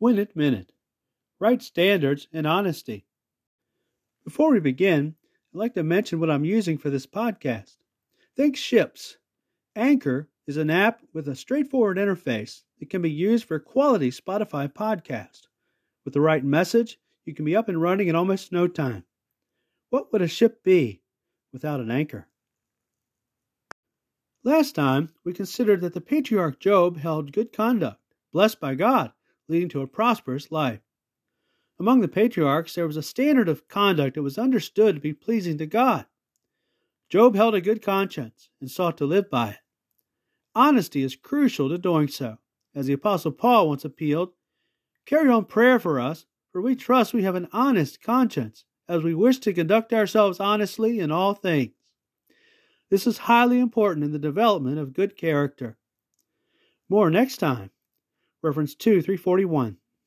Win it minute. Right standards and honesty. Before we begin, I'd like to mention what I'm using for this podcast. Think Ships. Anchor is an app with a straightforward interface that can be used for quality Spotify podcast. With the right message, you can be up and running in almost no time. What would a ship be without an anchor? Last time, we considered that the patriarch Job held good conduct, blessed by God, leading to a prosperous life. Among the patriarchs, there was a standard of conduct that was understood to be pleasing to God. Job held a good conscience and sought to live by it. Honesty is crucial to doing so. As the Apostle Paul once appealed, carry on prayer for us, for we trust we have an honest conscience, as we wish to conduct ourselves honestly in all things. This is highly important in the development of good character. More next time. Reference 2 341.